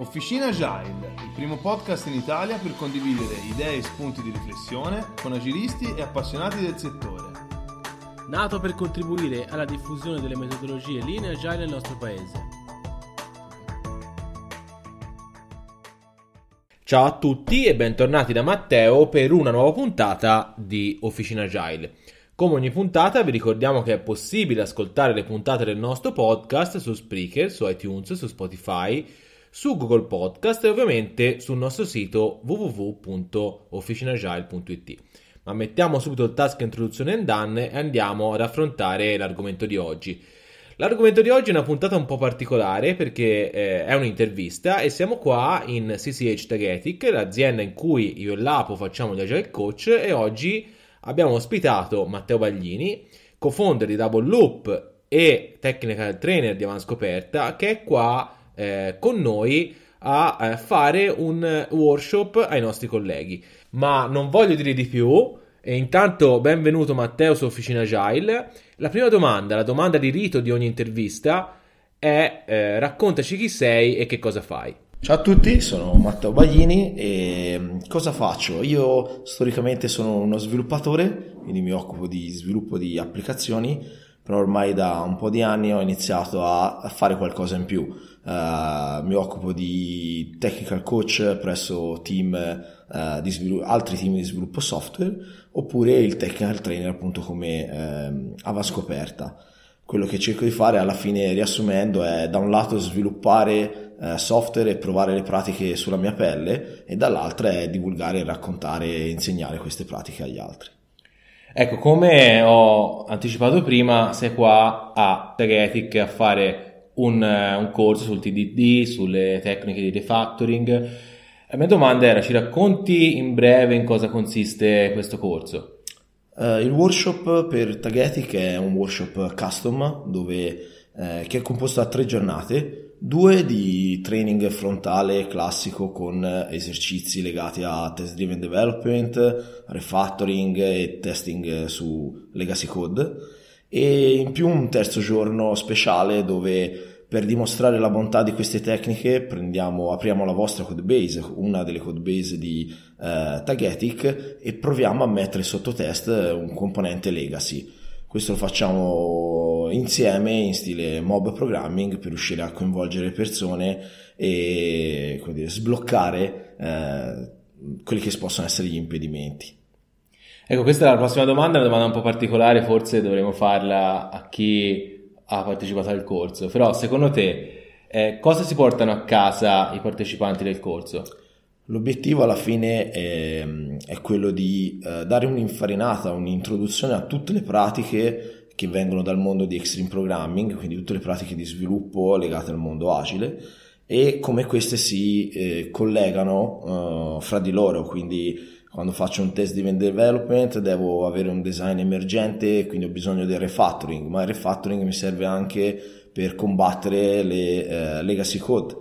Officina Agile, il primo podcast in Italia per condividere idee e spunti di riflessione con agilisti e appassionati del settore. Nato per contribuire alla diffusione delle metodologie linee agile nel nostro paese. Ciao a tutti e bentornati da Matteo per una nuova puntata di Officina Agile. Come ogni puntata vi ricordiamo che è possibile ascoltare le puntate del nostro podcast su Spreaker, su iTunes, su Spotify, su Google Podcast e ovviamente sul nostro sito www.officinagile.it. Ma mettiamo subito il task introduzione and done e andiamo ad affrontare l'argomento di oggi. L'argomento di oggi è una puntata un po' particolare perché eh, è un'intervista e siamo qua in CCH Tagetic, l'azienda in cui io e Lapo facciamo gli Agile Coach e oggi abbiamo ospitato Matteo Baglini, co-founder di Double Loop e technical trainer di Avanscoperta che è qua eh, con noi a eh, fare un workshop ai nostri colleghi. Ma non voglio dire di più. E intanto benvenuto Matteo su Officina Agile. La prima domanda, la domanda di rito di ogni intervista è eh, raccontaci chi sei e che cosa fai. Ciao a tutti, sono Matteo Baglini e mm, cosa faccio? Io storicamente sono uno sviluppatore, quindi mi occupo di sviluppo di applicazioni, però ormai da un po' di anni ho iniziato a fare qualcosa in più. Uh, mi occupo di technical coach presso team, uh, di svilu- altri team di sviluppo software oppure il technical trainer appunto come uh, Avascoperta. Quello che cerco di fare alla fine riassumendo è da un lato sviluppare uh, software e provare le pratiche sulla mia pelle e dall'altro è divulgare, raccontare e insegnare queste pratiche agli altri. Ecco, come ho anticipato prima, sei qua a Tagetic a fare un, un corso sul TDD, sulle tecniche di refactoring. La mia domanda era, ci racconti in breve in cosa consiste questo corso? Uh, il workshop per Tagetic è un workshop custom dove, eh, che è composto da tre giornate, due di training frontale classico con esercizi legati a test driven development, refactoring e testing su legacy code e in più un terzo giorno speciale dove per dimostrare la bontà di queste tecniche prendiamo, apriamo la vostra codebase, una delle codebase di eh, Tagetic e proviamo a mettere sotto test un componente legacy. Questo lo facciamo insieme in stile mob programming per riuscire a coinvolgere persone e dire, sbloccare eh, quelli che possono essere gli impedimenti. Ecco, questa è la prossima domanda, una domanda un po' particolare, forse dovremmo farla a chi ha partecipato al corso, però secondo te eh, cosa si portano a casa i partecipanti del corso? L'obiettivo alla fine è, è quello di eh, dare un'infarinata, un'introduzione a tutte le pratiche che vengono dal mondo di extreme programming, quindi tutte le pratiche di sviluppo legate al mondo agile e come queste si eh, collegano uh, fra di loro, quindi quando faccio un test di development devo avere un design emergente, quindi ho bisogno del refactoring, ma il refactoring mi serve anche per combattere le uh, legacy code.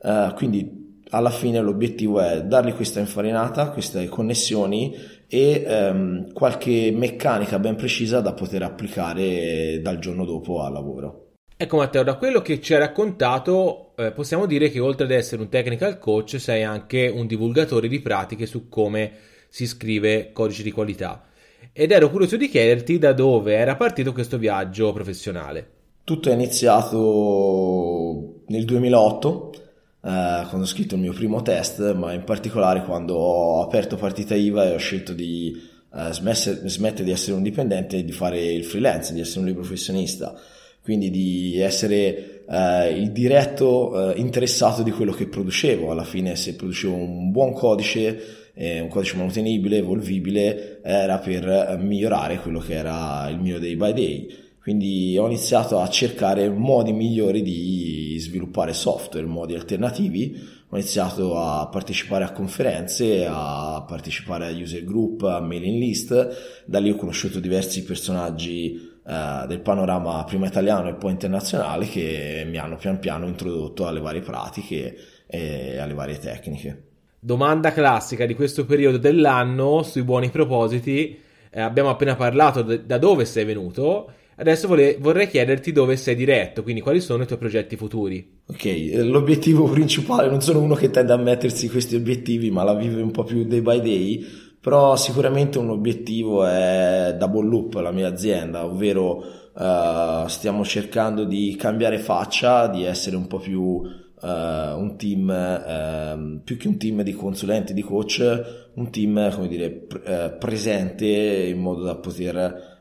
Uh, quindi alla fine l'obiettivo è dargli questa infarinata, queste connessioni e um, qualche meccanica ben precisa da poter applicare dal giorno dopo al lavoro. Ecco Matteo, da quello che ci hai raccontato eh, possiamo dire che oltre ad essere un technical coach sei anche un divulgatore di pratiche su come si scrive codice di qualità. Ed ero curioso di chiederti da dove era partito questo viaggio professionale. Tutto è iniziato nel 2008, eh, quando ho scritto il mio primo test, ma in particolare quando ho aperto partita IVA e ho scelto di eh, smettere di essere un dipendente e di fare il freelance, di essere un libro professionista, quindi di essere eh, il diretto eh, interessato di quello che producevo. Alla fine, se producevo un buon codice eh, un codice manutenibile, evolvibile, era per migliorare quello che era il mio day by day. Quindi ho iniziato a cercare modi migliori di sviluppare software, modi alternativi. Ho iniziato a partecipare a conferenze, a partecipare a user group, a mailing list. Da lì ho conosciuto diversi personaggi eh, del panorama prima italiano e poi internazionale che mi hanno pian piano introdotto alle varie pratiche e alle varie tecniche. Domanda classica di questo periodo dell'anno sui buoni propositi. Eh, abbiamo appena parlato de- da dove sei venuto. Adesso vole- vorrei chiederti dove sei diretto, quindi quali sono i tuoi progetti futuri. Ok, l'obiettivo principale, non sono uno che tende a mettersi questi obiettivi, ma la vive un po' più day by day però sicuramente un obiettivo è Double Loop, la mia azienda, ovvero uh, stiamo cercando di cambiare faccia, di essere un po' più uh, un team, uh, più che un team di consulenti, di coach, un team, come dire, pre- presente in modo da poter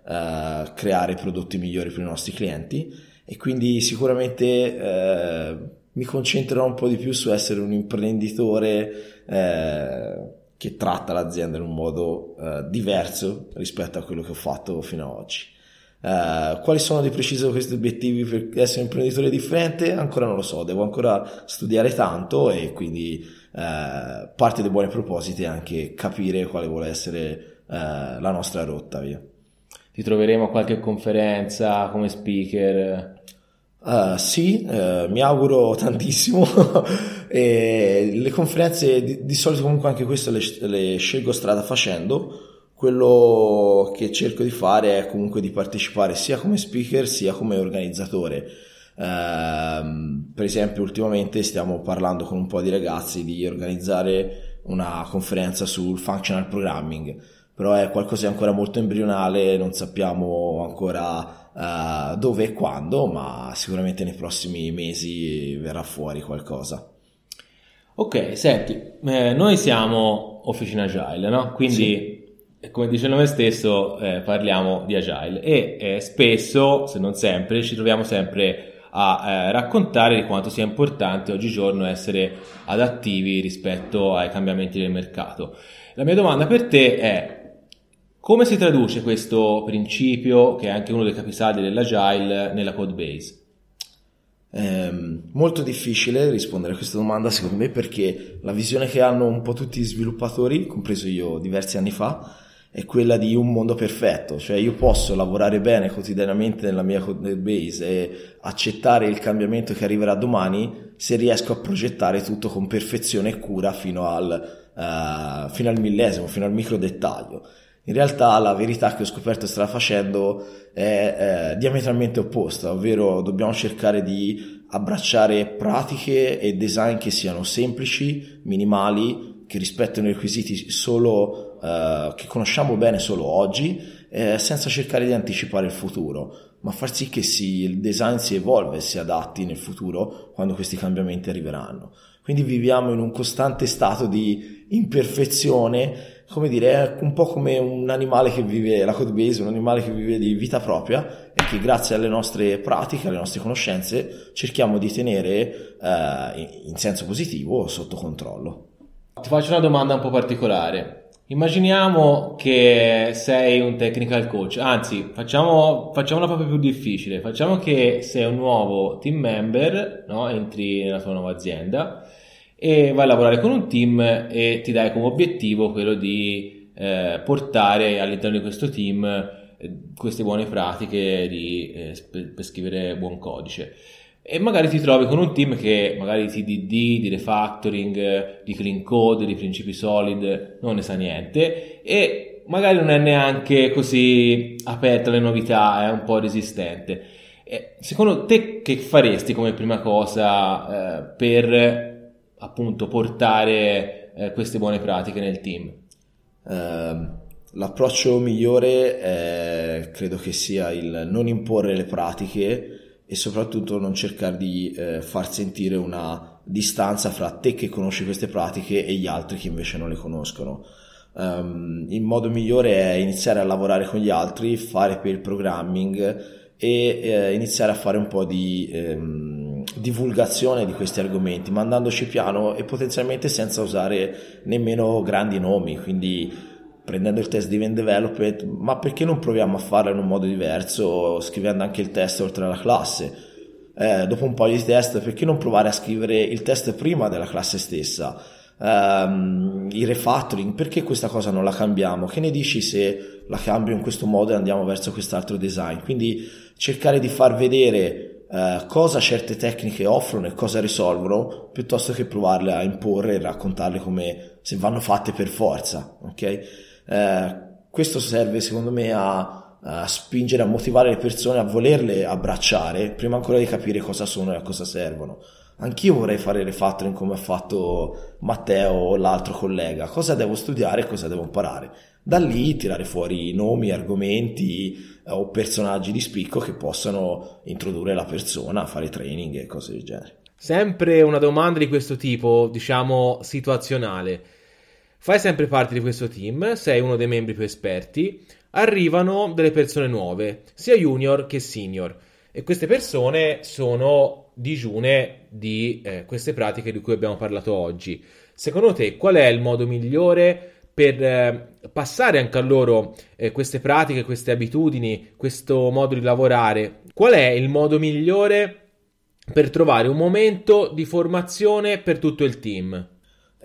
creare prodotti migliori per i nostri clienti. E quindi sicuramente mi concentrerò un po' di più su essere un imprenditore che tratta l'azienda in un modo uh, diverso rispetto a quello che ho fatto fino ad oggi. Uh, quali sono di preciso questi obiettivi per essere un imprenditore differente? Ancora non lo so, devo ancora studiare tanto e quindi uh, parte dei buoni propositi è anche capire quale vuole essere la nostra rotta. Via. Ti troveremo a qualche conferenza come speaker? Uh, sì, uh, mi auguro tantissimo. le conferenze di, di, solito comunque anche queste le, le, scelgo strada facendo. Quello che cerco di fare è comunque di partecipare sia come speaker sia come organizzatore. Uh, per esempio, ultimamente stiamo parlando con un po' di ragazzi di organizzare una conferenza sul functional programming, però è qualcosa di ancora molto embrionale, non sappiamo ancora uh, dove e quando, ma sicuramente nei prossimi mesi verrà fuori qualcosa. Ok, senti, eh, noi siamo Officina Agile, no? Quindi, sì. come dice il nome stesso, eh, parliamo di Agile e eh, spesso, se non sempre, ci troviamo sempre a eh, raccontare di quanto sia importante oggigiorno essere adattivi rispetto ai cambiamenti del mercato. La mia domanda per te è come si traduce questo principio, che è anche uno dei capisaldi dell'agile, nella code base? È molto difficile rispondere a questa domanda secondo me perché la visione che hanno un po' tutti gli sviluppatori, compreso io diversi anni fa, è quella di un mondo perfetto, cioè io posso lavorare bene quotidianamente nella mia code base e accettare il cambiamento che arriverà domani se riesco a progettare tutto con perfezione e cura fino al, uh, fino al millesimo, fino al micro dettaglio. In realtà la verità che ho scoperto strada facendo è, è diametralmente opposta, ovvero dobbiamo cercare di abbracciare pratiche e design che siano semplici, minimali, che rispettino i requisiti solo, uh, che conosciamo bene solo oggi, eh, senza cercare di anticipare il futuro, ma far sì che si, il design si evolve e si adatti nel futuro quando questi cambiamenti arriveranno. Quindi viviamo in un costante stato di imperfezione come dire, è un po' come un animale che vive, la code base, un animale che vive di vita propria e che grazie alle nostre pratiche, alle nostre conoscenze, cerchiamo di tenere eh, in senso positivo sotto controllo. Ti faccio una domanda un po' particolare. Immaginiamo che sei un technical coach, anzi, facciamo, facciamola proprio più difficile. Facciamo che sei un nuovo team member, no? entri nella tua nuova azienda e vai a lavorare con un team e ti dai come obiettivo quello di eh, portare all'interno di questo team eh, queste buone pratiche di, eh, per scrivere buon codice. E magari ti trovi con un team che magari di DD, di refactoring, di clean code, di principi solid, non ne sa niente e magari non è neanche così aperto alle novità, è un po' resistente. E secondo te che faresti come prima cosa eh, per appunto portare eh, queste buone pratiche nel team? Uh, l'approccio migliore è, credo che sia il non imporre le pratiche e soprattutto non cercare di eh, far sentire una distanza fra te che conosci queste pratiche e gli altri che invece non le conoscono. Um, il modo migliore è iniziare a lavorare con gli altri, fare per programming e eh, iniziare a fare un po' di ehm, divulgazione di questi argomenti, mandandoci piano e potenzialmente senza usare nemmeno grandi nomi, quindi prendendo il test di event development, ma perché non proviamo a farlo in un modo diverso, scrivendo anche il test oltre alla classe? Eh, dopo un po' di test, perché non provare a scrivere il test prima della classe stessa? Um, il refactoring, perché questa cosa non la cambiamo? Che ne dici se la cambio in questo modo e andiamo verso quest'altro design? Quindi cercare di far vedere uh, cosa certe tecniche offrono e cosa risolvono, piuttosto che provarle a imporre e raccontarle come se vanno fatte per forza, ok? Eh, questo serve secondo me a, a, spingere, a motivare le persone a volerle abbracciare prima ancora di capire cosa sono e a cosa servono. Anch'io vorrei fare refactoring come ha fatto Matteo o l'altro collega. Cosa devo studiare e cosa devo imparare? Da lì tirare fuori nomi, argomenti eh, o personaggi di spicco che possano introdurre la persona, fare training e cose del genere. Sempre una domanda di questo tipo, diciamo situazionale. Fai sempre parte di questo team, sei uno dei membri più esperti, arrivano delle persone nuove, sia junior che senior, e queste persone sono digiune di eh, queste pratiche di cui abbiamo parlato oggi. Secondo te qual è il modo migliore per eh, passare anche a loro eh, queste pratiche, queste abitudini, questo modo di lavorare? Qual è il modo migliore per trovare un momento di formazione per tutto il team?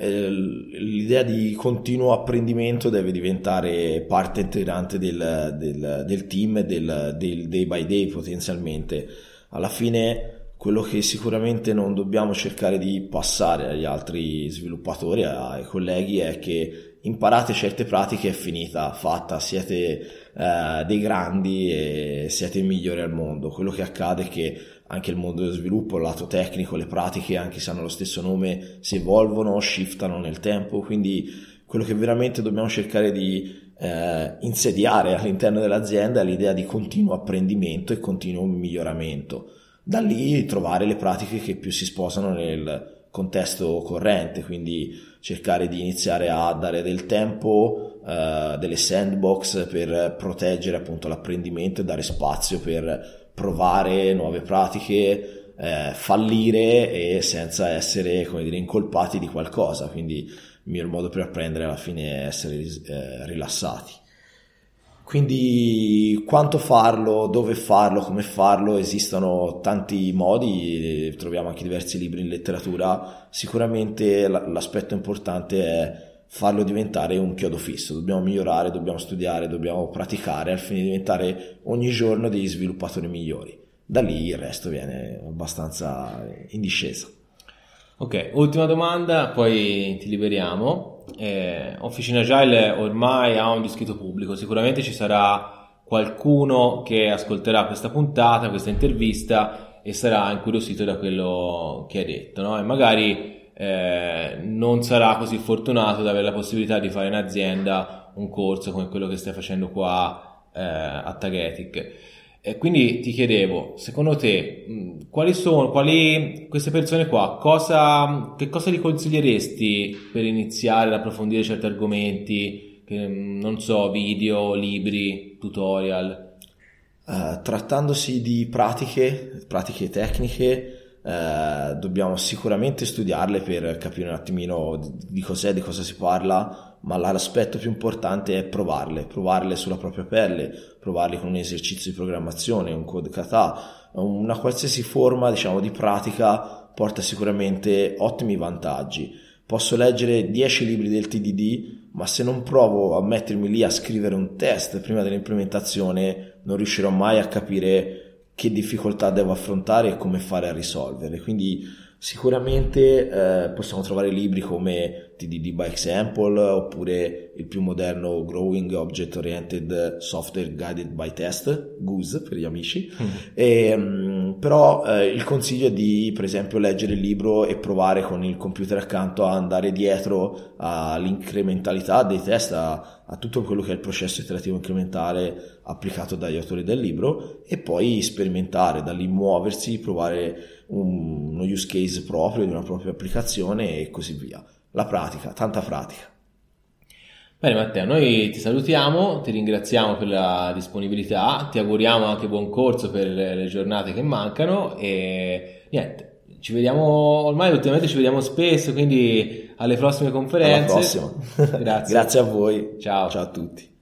Eh, l'idea di continuo apprendimento deve diventare parte integrante del, del, del team e del, del, day by day potenzialmente. Alla fine quello che sicuramente non dobbiamo cercare di passare agli altri sviluppatori, ai colleghi, è che imparate certe pratiche è finita, fatta, siete eh, dei grandi e siete i migliori al mondo. Quello che accade è che anche il mondo dello sviluppo, il lato tecnico, le pratiche, anche se hanno lo stesso nome, si evolvono, shiftano nel tempo, quindi quello che veramente dobbiamo cercare di eh, insediare all'interno dell'azienda è l'idea di continuo apprendimento e continuo miglioramento. Da lì trovare le pratiche che più si sposano nel contesto corrente, quindi cercare di iniziare a dare del tempo, eh, delle sandbox per proteggere appunto l'apprendimento e dare spazio per provare nuove pratiche, eh, fallire e senza essere, come dire, incolpati di qualcosa. Quindi il miglior modo per apprendere alla fine è essere eh, rilassati. Quindi quanto farlo, dove farlo, come farlo, esistono tanti modi, troviamo anche diversi libri in letteratura, sicuramente l'aspetto importante è farlo diventare un chiodo fisso, dobbiamo migliorare, dobbiamo studiare, dobbiamo praticare al fine di diventare ogni giorno degli sviluppatori migliori. Da lì il resto viene abbastanza in discesa. Ok, ultima domanda, poi ti liberiamo. Eh, Officina Agile ormai ha un discreto pubblico, sicuramente ci sarà qualcuno che ascolterà questa puntata, questa intervista e sarà incuriosito da quello che hai detto, no? E magari eh, non sarà così fortunato ad avere la possibilità di fare in azienda un corso come quello che stai facendo qua eh, a Tagetic. E quindi ti chiedevo, secondo te, mh, quali sono, quali, queste persone qua, cosa, che cosa gli consiglieresti per iniziare ad approfondire certi argomenti, che, non so, video, libri, tutorial? Uh, trattandosi di pratiche, pratiche tecniche, eh, dobbiamo sicuramente studiarle per capire un attimino di, di cos'è, di cosa si parla, ma l'aspetto più importante è provarle, provarle sulla propria pelle, provarle con un esercizio di programmazione, un code kata, una qualsiasi forma diciamo, di pratica porta sicuramente ottimi vantaggi. Posso leggere 10 libri del TDD, ma se non provo a mettermi lì a scrivere un test prima dell'implementazione, non riuscirò mai a capire che difficoltà devo affrontare e come fare a risolverle. Quindi sicuramente eh, possiamo trovare libri come TDD by Example oppure il più moderno Growing Object Oriented Software Guided by Test, GUS per gli amici. Mm. E, um, però eh, il consiglio è di per esempio leggere il libro e provare con il computer accanto a andare dietro all'incrementalità dei test, a, a tutto quello che è il processo iterativo incrementale applicato dagli autori del libro e poi sperimentare, da lì muoversi, provare un, uno use case proprio di una propria applicazione e così via. La pratica, tanta pratica. Bene Matteo, noi ti salutiamo, ti ringraziamo per la disponibilità, ti auguriamo anche buon corso per le giornate che mancano e niente, Ci vediamo, ormai ultimamente ci vediamo spesso, quindi alle prossime conferenze. Alla prossima. Grazie. Grazie a voi. Ciao. Ciao a tutti.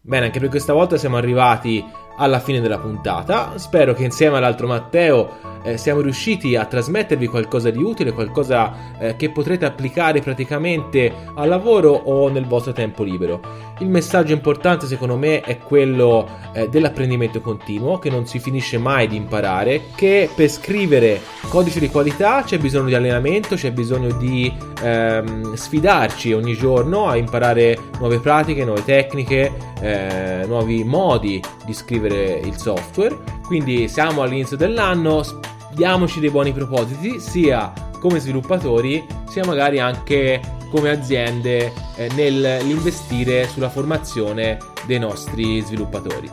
Bene, anche per questa volta siamo arrivati alla fine della puntata. Spero che insieme all'altro Matteo eh, siamo riusciti a trasmettervi qualcosa di utile, qualcosa eh, che potrete applicare praticamente al lavoro o nel vostro tempo libero. Il messaggio importante secondo me è quello eh, dell'apprendimento continuo, che non si finisce mai di imparare, che per scrivere codice di qualità c'è bisogno di allenamento, c'è bisogno di ehm, sfidarci ogni giorno a imparare nuove pratiche, nuove tecniche, eh, nuovi modi di scrivere il software. Quindi siamo all'inizio dell'anno, diamoci dei buoni propositi, sia come sviluppatori, sia magari anche come aziende eh, nell'investire sulla formazione dei nostri sviluppatori.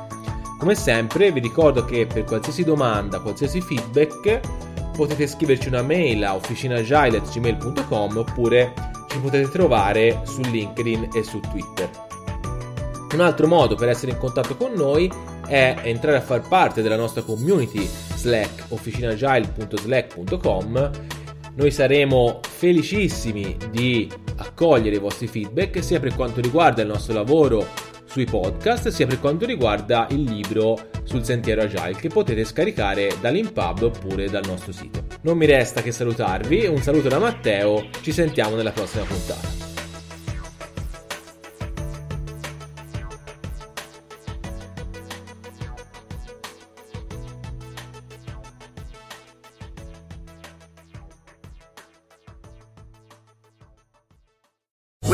Come sempre vi ricordo che per qualsiasi domanda, qualsiasi feedback potete scriverci una mail a officinagile.gmail.com oppure ci potete trovare su LinkedIn e su Twitter. Un altro modo per essere in contatto con noi è entrare a far parte della nostra community Slack officinagile.slack.com noi saremo felicissimi di accogliere i vostri feedback sia per quanto riguarda il nostro lavoro sui podcast sia per quanto riguarda il libro sul sentiero agile che potete scaricare dall'Impub oppure dal nostro sito. Non mi resta che salutarvi, un saluto da Matteo, ci sentiamo nella prossima puntata.